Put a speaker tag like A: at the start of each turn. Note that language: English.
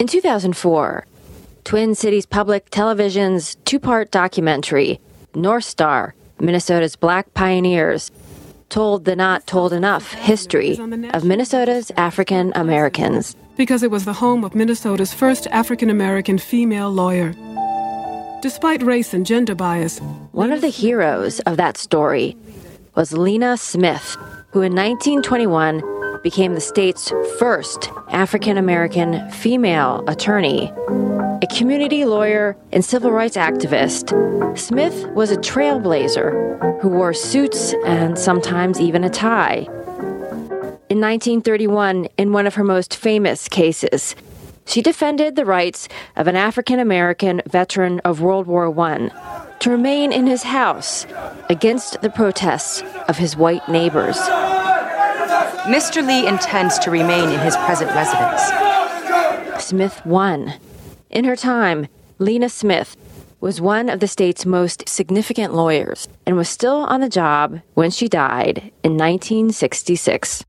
A: In 2004, Twin Cities Public Television's two part documentary, North Star Minnesota's Black Pioneers, told the not told enough history of Minnesota's African Americans.
B: Because it was the home of Minnesota's first African American female lawyer. Despite race and gender bias,
A: one of the heroes of that story was Lena Smith, who in 1921 became the state's first African American female attorney. A community lawyer and civil rights activist, Smith was a trailblazer who wore suits and sometimes even a tie. In 1931, in one of her most famous cases, she defended the rights of an African American veteran of World War I to remain in his house against the protests of his white neighbors.
C: Mr. Lee intends to remain in his present residence.
A: Smith won. In her time, Lena Smith was one of the state's most significant lawyers and was still on the job when she died in 1966.